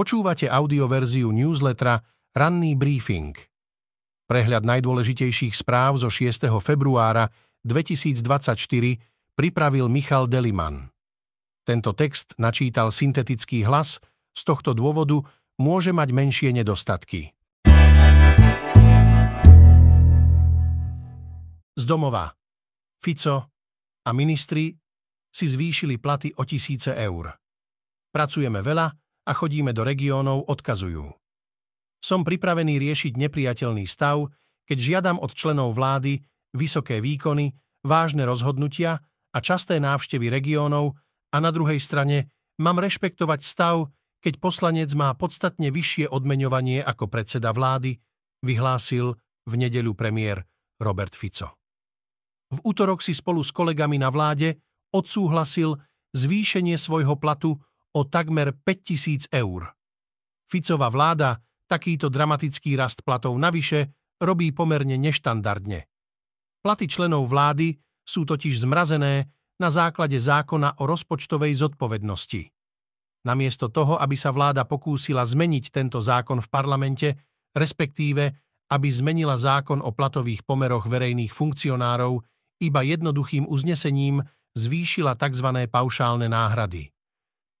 Počúvate audioverziu newslettera Ranný briefing. Prehľad najdôležitejších správ zo 6. februára 2024 pripravil Michal Deliman. Tento text načítal syntetický hlas, z tohto dôvodu môže mať menšie nedostatky. Z domova. Fico a ministri si zvýšili platy o tisíce eur. Pracujeme veľa, a chodíme do regiónov, odkazujú. Som pripravený riešiť nepriateľný stav, keď žiadam od členov vlády vysoké výkony, vážne rozhodnutia a časté návštevy regiónov a na druhej strane mám rešpektovať stav, keď poslanec má podstatne vyššie odmeňovanie ako predseda vlády, vyhlásil v nedeľu premiér Robert Fico. V útorok si spolu s kolegami na vláde odsúhlasil zvýšenie svojho platu o takmer 5000 eur. Ficová vláda takýto dramatický rast platov navyše robí pomerne neštandardne. Platy členov vlády sú totiž zmrazené na základe zákona o rozpočtovej zodpovednosti. Namiesto toho, aby sa vláda pokúsila zmeniť tento zákon v parlamente, respektíve aby zmenila zákon o platových pomeroch verejných funkcionárov, iba jednoduchým uznesením zvýšila tzv. paušálne náhrady.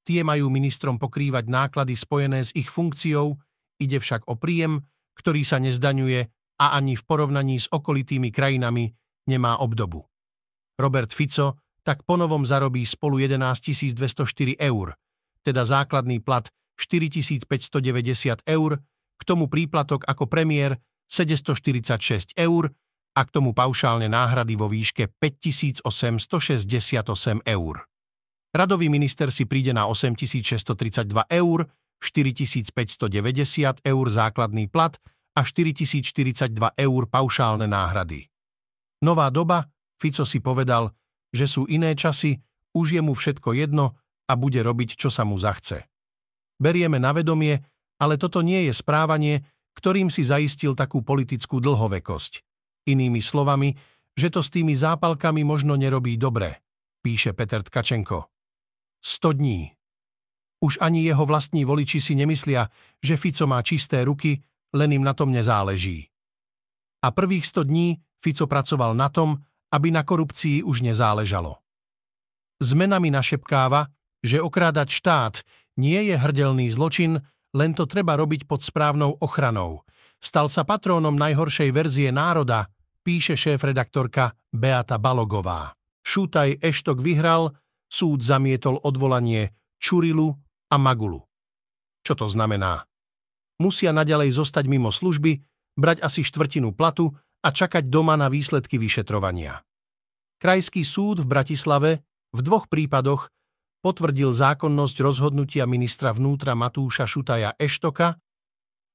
Tie majú ministrom pokrývať náklady spojené s ich funkciou, ide však o príjem, ktorý sa nezdaňuje a ani v porovnaní s okolitými krajinami nemá obdobu. Robert Fico tak ponovom zarobí spolu 11 204 eur, teda základný plat 4590 eur, k tomu príplatok ako premiér 746 eur a k tomu paušálne náhrady vo výške 5868 eur. Radový minister si príde na 8632 eur, 4590 eur základný plat a 4042 eur paušálne náhrady. Nová doba, Fico si povedal, že sú iné časy, už je mu všetko jedno a bude robiť, čo sa mu zachce. Berieme na vedomie, ale toto nie je správanie, ktorým si zaistil takú politickú dlhovekosť. Inými slovami, že to s tými zápalkami možno nerobí dobre, píše Peter Tkačenko. 100 dní. Už ani jeho vlastní voliči si nemyslia, že Fico má čisté ruky, len im na tom nezáleží. A prvých 100 dní Fico pracoval na tom, aby na korupcii už nezáležalo. Zmenami našepkáva, že okrádať štát nie je hrdelný zločin, len to treba robiť pod správnou ochranou. Stal sa patrónom najhoršej verzie národa, píše šéf-redaktorka Beata Balogová. Šútaj Eštok vyhral, súd zamietol odvolanie Čurilu a Magulu. Čo to znamená? Musia naďalej zostať mimo služby, brať asi štvrtinu platu a čakať doma na výsledky vyšetrovania. Krajský súd v Bratislave v dvoch prípadoch potvrdil zákonnosť rozhodnutia ministra vnútra Matúša Šutaja Eštoka,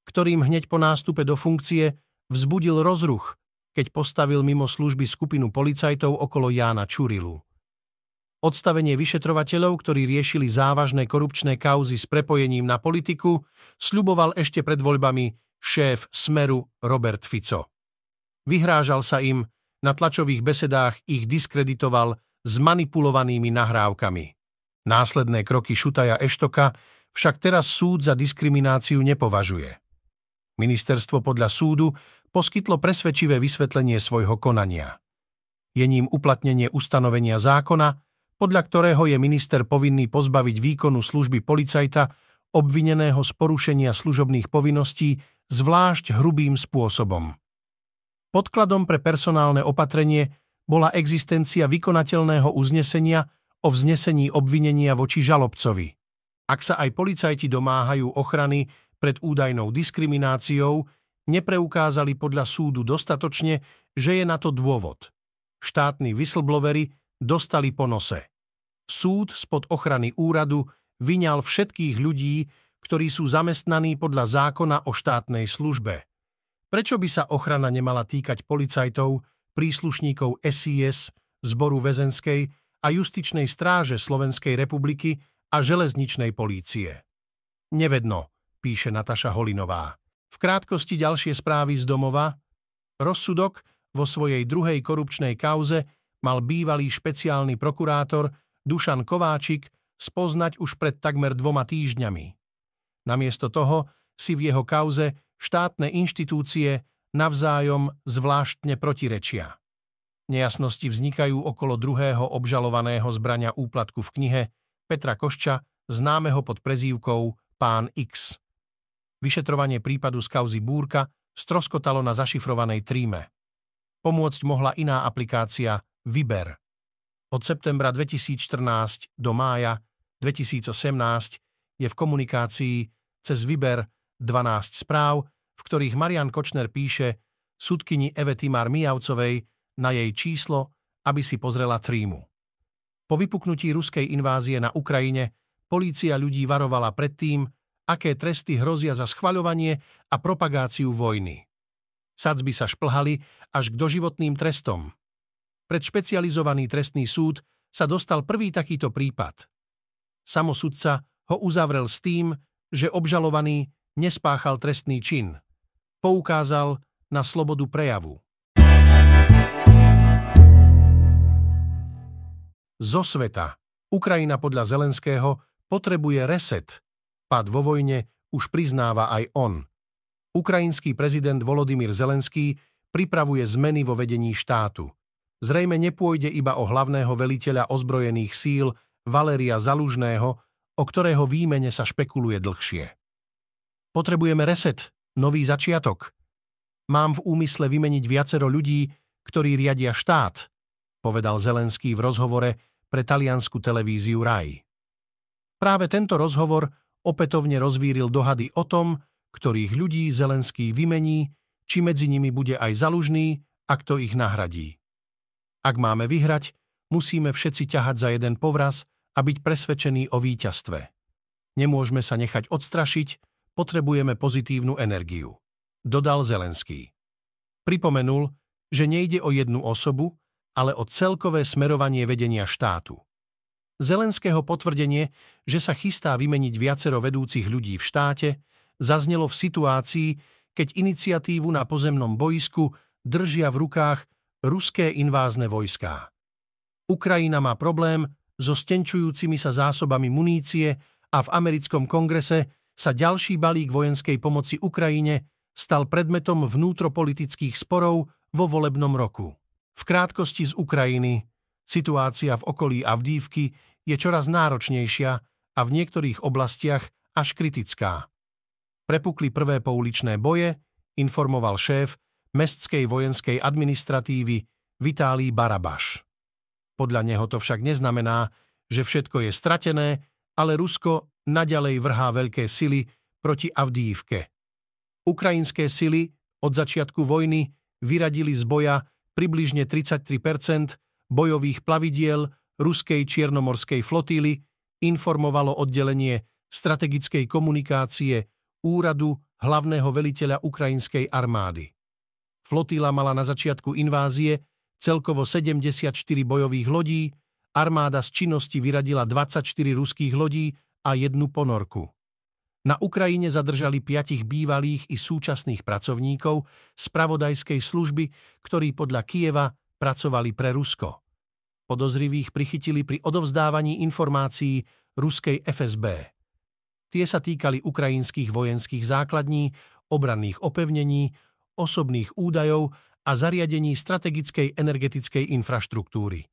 ktorým hneď po nástupe do funkcie vzbudil rozruch, keď postavil mimo služby skupinu policajtov okolo Jána Čurilu. Odstavenie vyšetrovateľov, ktorí riešili závažné korupčné kauzy s prepojením na politiku, sľuboval ešte pred voľbami šéf Smeru Robert Fico. Vyhrážal sa im, na tlačových besedách ich diskreditoval s manipulovanými nahrávkami. Následné kroky Šutaja Eštoka však teraz súd za diskrimináciu nepovažuje. Ministerstvo podľa súdu poskytlo presvedčivé vysvetlenie svojho konania. Je ním uplatnenie ustanovenia zákona, podľa ktorého je minister povinný pozbaviť výkonu služby policajta obvineného z porušenia služobných povinností zvlášť hrubým spôsobom. Podkladom pre personálne opatrenie bola existencia vykonateľného uznesenia o vznesení obvinenia voči žalobcovi. Ak sa aj policajti domáhajú ochrany pred údajnou diskrimináciou, nepreukázali podľa súdu dostatočne, že je na to dôvod. Štátni whistleblowery dostali po nose. Súd spod ochrany úradu vyňal všetkých ľudí, ktorí sú zamestnaní podľa zákona o štátnej službe. Prečo by sa ochrana nemala týkať policajtov, príslušníkov SIS, Zboru väzenskej a justičnej stráže Slovenskej republiky a železničnej polície? Nevedno, píše Nataša Holinová. V krátkosti ďalšie správy z domova. Rozsudok vo svojej druhej korupčnej kauze mal bývalý špeciálny prokurátor Dušan Kováčik spoznať už pred takmer dvoma týždňami. Namiesto toho si v jeho kauze štátne inštitúcie navzájom zvláštne protirečia. Nejasnosti vznikajú okolo druhého obžalovaného zbrania úplatku v knihe Petra Košča, známeho pod prezývkou Pán X. Vyšetrovanie prípadu z kauzy Búrka stroskotalo na zašifrovanej tríme. Pomôcť mohla iná aplikácia Viber. Od septembra 2014 do mája 2018 je v komunikácii cez Viber 12 správ, v ktorých Marian Kočner píše sudkyni Evety Mar Mijavcovej na jej číslo, aby si pozrela trímu. Po vypuknutí ruskej invázie na Ukrajine polícia ľudí varovala pred tým, aké tresty hrozia za schvaľovanie a propagáciu vojny. Sadzby sa šplhali až k doživotným trestom. Pred špecializovaný trestný súd sa dostal prvý takýto prípad. Samosudca ho uzavrel s tým, že obžalovaný nespáchal trestný čin. Poukázal na slobodu prejavu. Zo sveta. Ukrajina podľa Zelenského potrebuje reset. Pad vo vojne už priznáva aj on. Ukrajinský prezident Volodymyr Zelenský pripravuje zmeny vo vedení štátu. Zrejme nepôjde iba o hlavného veliteľa ozbrojených síl Valeria Zalužného, o ktorého výmene sa špekuluje dlhšie. Potrebujeme reset, nový začiatok. Mám v úmysle vymeniť viacero ľudí, ktorí riadia štát, povedal Zelenský v rozhovore pre taliansku televíziu RAI. Práve tento rozhovor opätovne rozvíril dohady o tom, ktorých ľudí Zelenský vymení, či medzi nimi bude aj zalužný a kto ich nahradí. Ak máme vyhrať, musíme všetci ťahať za jeden povraz a byť presvedčení o víťazstve. Nemôžeme sa nechať odstrašiť, potrebujeme pozitívnu energiu, dodal Zelenský. Pripomenul, že nejde o jednu osobu, ale o celkové smerovanie vedenia štátu. Zelenského potvrdenie, že sa chystá vymeniť viacero vedúcich ľudí v štáte, zaznelo v situácii, keď iniciatívu na pozemnom boisku držia v rukách ruské invázne vojská. Ukrajina má problém so stenčujúcimi sa zásobami munície a v americkom kongrese sa ďalší balík vojenskej pomoci Ukrajine stal predmetom vnútropolitických sporov vo volebnom roku. V krátkosti z Ukrajiny situácia v okolí Avdívky je čoraz náročnejšia a v niektorých oblastiach až kritická. Prepukli prvé pouličné boje, informoval šéf mestskej vojenskej administratívy Vitálí Barabaš. Podľa neho to však neznamená, že všetko je stratené, ale Rusko naďalej vrhá veľké sily proti Avdívke. Ukrajinské sily od začiatku vojny vyradili z boja približne 33% bojových plavidiel ruskej čiernomorskej flotíly informovalo oddelenie strategickej komunikácie úradu hlavného veliteľa ukrajinskej armády. Flotila mala na začiatku invázie celkovo 74 bojových lodí, armáda z činnosti vyradila 24 ruských lodí a jednu ponorku. Na Ukrajine zadržali piatich bývalých i súčasných pracovníkov spravodajskej služby, ktorí podľa Kieva pracovali pre Rusko. Podozrivých prichytili pri odovzdávaní informácií ruskej FSB. Tie sa týkali ukrajinských vojenských základní, obranných opevnení, osobných údajov a zariadení strategickej energetickej infraštruktúry.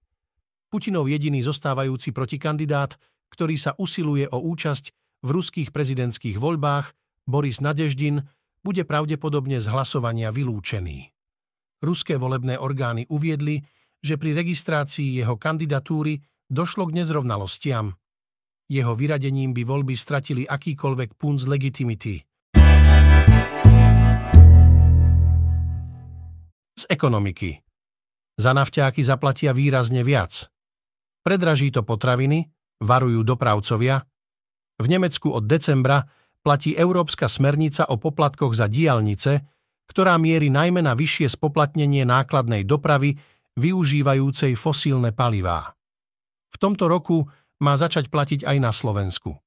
Putinov jediný zostávajúci protikandidát, ktorý sa usiluje o účasť v ruských prezidentských voľbách Boris Nadeždin bude pravdepodobne z hlasovania vylúčený. Ruské volebné orgány uviedli, že pri registrácii jeho kandidatúry došlo k nezrovnalostiam. Jeho vyradením by voľby stratili akýkoľvek punc legitimity. Z ekonomiky. Za nafťáky zaplatia výrazne viac. Predraží to potraviny, varujú dopravcovia, v Nemecku od decembra platí Európska smernica o poplatkoch za diálnice, ktorá mierí najmä na vyššie spoplatnenie nákladnej dopravy využívajúcej fosílne palivá. V tomto roku má začať platiť aj na Slovensku.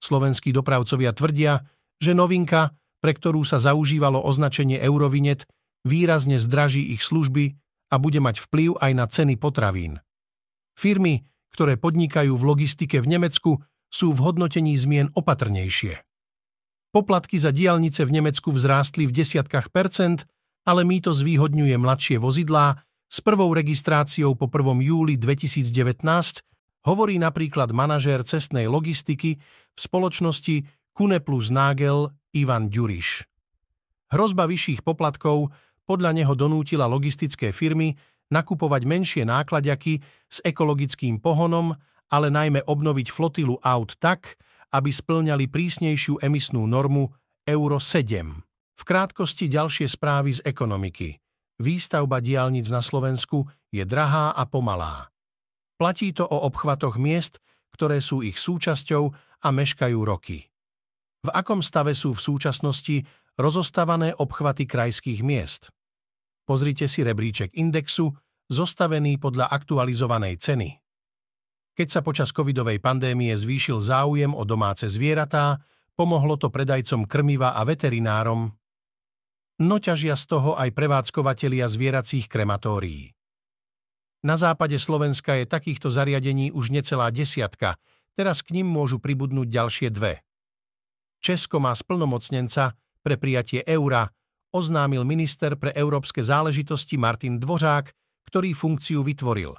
Slovenskí dopravcovia tvrdia, že novinka, pre ktorú sa zaužívalo označenie Eurovinet, výrazne zdraží ich služby a bude mať vplyv aj na ceny potravín. Firmy, ktoré podnikajú v logistike v Nemecku, sú v hodnotení zmien opatrnejšie. Poplatky za diálnice v Nemecku vzrástli v desiatkách percent, ale mýto zvýhodňuje mladšie vozidlá s prvou registráciou po 1. júli 2019, hovorí napríklad manažér cestnej logistiky v spoločnosti Kune plus Nagel Ivan Ďuriš. Hrozba vyšších poplatkov podľa neho donútila logistické firmy nakupovať menšie nákladiaky s ekologickým pohonom, ale najmä obnoviť flotilu aut tak, aby splňali prísnejšiu emisnú normu Euro 7. V krátkosti ďalšie správy z ekonomiky. Výstavba diálnic na Slovensku je drahá a pomalá. Platí to o obchvatoch miest, ktoré sú ich súčasťou a meškajú roky. V akom stave sú v súčasnosti rozostavané obchvaty krajských miest? Pozrite si rebríček indexu, zostavený podľa aktualizovanej ceny. Keď sa počas covidovej pandémie zvýšil záujem o domáce zvieratá, pomohlo to predajcom krmiva a veterinárom, no ťažia z toho aj prevádzkovateľia zvieracích krematórií. Na západe Slovenska je takýchto zariadení už necelá desiatka, teraz k ním môžu pribudnúť ďalšie dve. Česko má splnomocnenca pre prijatie eura, oznámil minister pre európske záležitosti Martin Dvořák, ktorý funkciu vytvoril.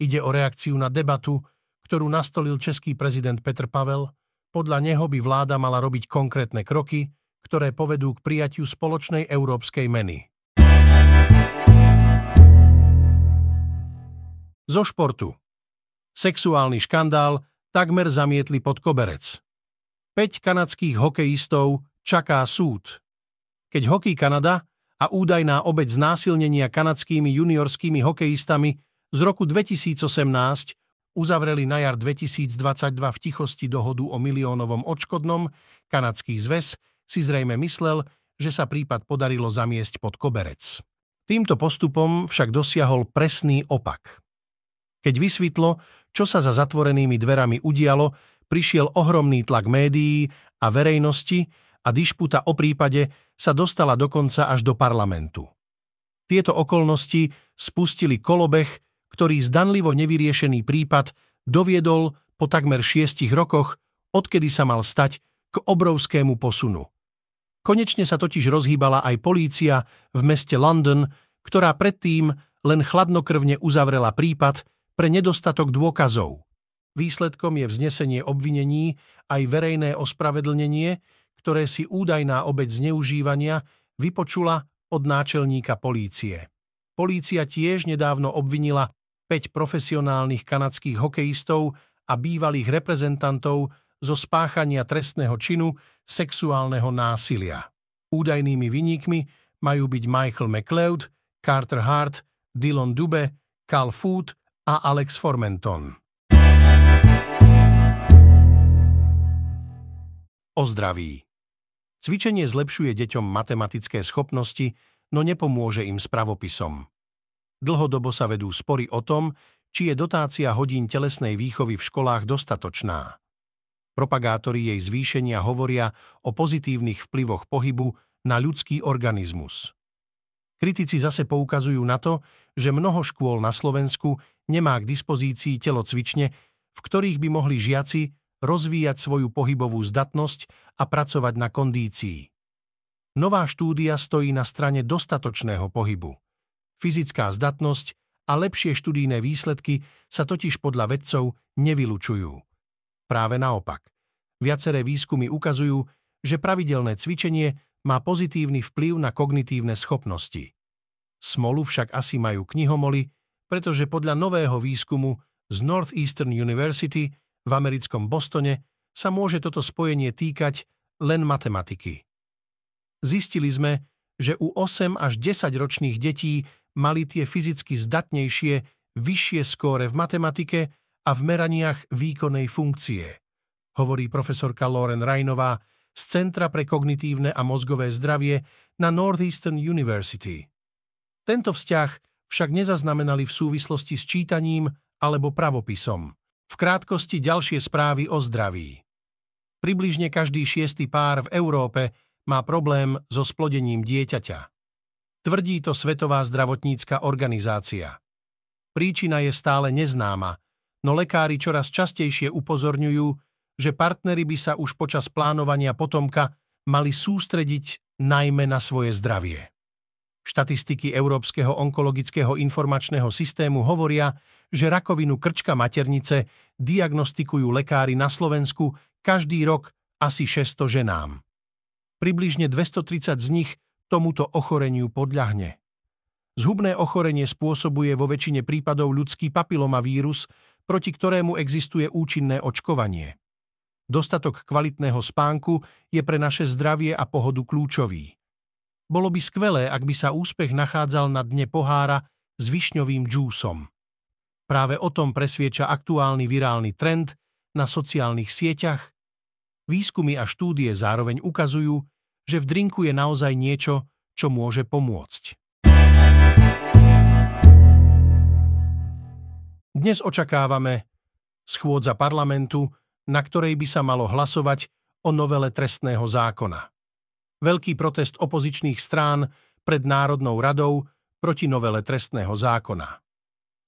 Ide o reakciu na debatu, ktorú nastolil český prezident Petr Pavel, podľa neho by vláda mala robiť konkrétne kroky, ktoré povedú k prijatiu spoločnej európskej meny. Zo športu. Sexuálny škandál takmer zamietli pod koberec. 5 kanadských hokejistov čaká súd. Keď Hokej Kanada a údajná obeď znásilnenia kanadskými juniorskými hokejistami z roku 2018 uzavreli na jar 2022 v tichosti dohodu o miliónovom odškodnom, kanadský zväz si zrejme myslel, že sa prípad podarilo zamiesť pod koberec. Týmto postupom však dosiahol presný opak. Keď vysvetlo, čo sa za zatvorenými dverami udialo, prišiel ohromný tlak médií a verejnosti a dišputa o prípade sa dostala dokonca až do parlamentu. Tieto okolnosti spustili kolobeh ktorý zdanlivo nevyriešený prípad doviedol po takmer šiestich rokoch, odkedy sa mal stať k obrovskému posunu. Konečne sa totiž rozhýbala aj polícia v meste London, ktorá predtým len chladnokrvne uzavrela prípad pre nedostatok dôkazov. Výsledkom je vznesenie obvinení aj verejné ospravedlnenie, ktoré si údajná obec zneužívania vypočula od náčelníka polície. Polícia tiež nedávno obvinila 5 profesionálnych kanadských hokejistov a bývalých reprezentantov zo spáchania trestného činu sexuálneho násilia. Údajnými vyníkmi majú byť Michael McLeod, Carter Hart, Dylan Dube, Cal Food a Alex Formenton. O zdraví. Cvičenie zlepšuje deťom matematické schopnosti, no nepomôže im s pravopisom. Dlhodobo sa vedú spory o tom, či je dotácia hodín telesnej výchovy v školách dostatočná. Propagátori jej zvýšenia hovoria o pozitívnych vplyvoch pohybu na ľudský organizmus. Kritici zase poukazujú na to, že mnoho škôl na Slovensku nemá k dispozícii telocvične, v ktorých by mohli žiaci rozvíjať svoju pohybovú zdatnosť a pracovať na kondícii. Nová štúdia stojí na strane dostatočného pohybu. Fyzická zdatnosť a lepšie študijné výsledky sa totiž podľa vedcov nevylučujú. Práve naopak. Viaceré výskumy ukazujú, že pravidelné cvičenie má pozitívny vplyv na kognitívne schopnosti. Smolu však asi majú knihomoly, pretože podľa nového výskumu z Northeastern University v americkom Bostone sa môže toto spojenie týkať len matematiky. Zistili sme, že u 8 až 10 ročných detí mali tie fyzicky zdatnejšie vyššie skóre v matematike a v meraniach výkonnej funkcie, hovorí profesorka Lauren Rainová z Centra pre kognitívne a mozgové zdravie na Northeastern University. Tento vzťah však nezaznamenali v súvislosti s čítaním alebo pravopisom. V krátkosti ďalšie správy o zdraví. Približne každý šiestý pár v Európe má problém so splodením dieťaťa. Tvrdí to Svetová zdravotnícka organizácia. Príčina je stále neznáma, no lekári čoraz častejšie upozorňujú, že partnery by sa už počas plánovania potomka mali sústrediť najmä na svoje zdravie. Štatistiky Európskeho onkologického informačného systému hovoria, že rakovinu krčka maternice diagnostikujú lekári na Slovensku každý rok asi 600 ženám. Približne 230 z nich tomuto ochoreniu podľahne. Zhubné ochorenie spôsobuje vo väčšine prípadov ľudský papilomavírus, proti ktorému existuje účinné očkovanie. Dostatok kvalitného spánku je pre naše zdravie a pohodu kľúčový. Bolo by skvelé, ak by sa úspech nachádzal na dne pohára s višňovým džúsom. Práve o tom presvieča aktuálny virálny trend na sociálnych sieťach. Výskumy a štúdie zároveň ukazujú, že v drinku je naozaj niečo, čo môže pomôcť. Dnes očakávame schôdza parlamentu, na ktorej by sa malo hlasovať o novele trestného zákona veľký protest opozičných strán pred Národnou radou proti novele trestného zákona.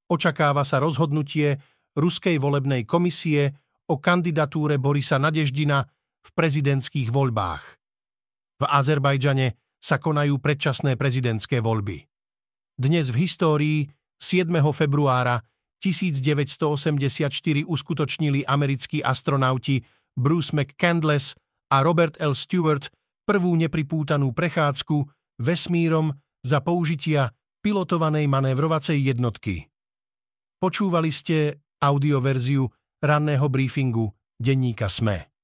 Očakáva sa rozhodnutie Ruskej volebnej komisie o kandidatúre Borisa Nadeždina v prezidentských voľbách. V Azerbajdžane sa konajú predčasné prezidentské voľby. Dnes v histórii 7. februára 1984 uskutočnili americkí astronauti Bruce McCandless a Robert L. Stewart prvú nepripútanú prechádzku vesmírom za použitia pilotovanej manévrovacej jednotky. Počúvali ste audioverziu ranného briefingu denníka SME.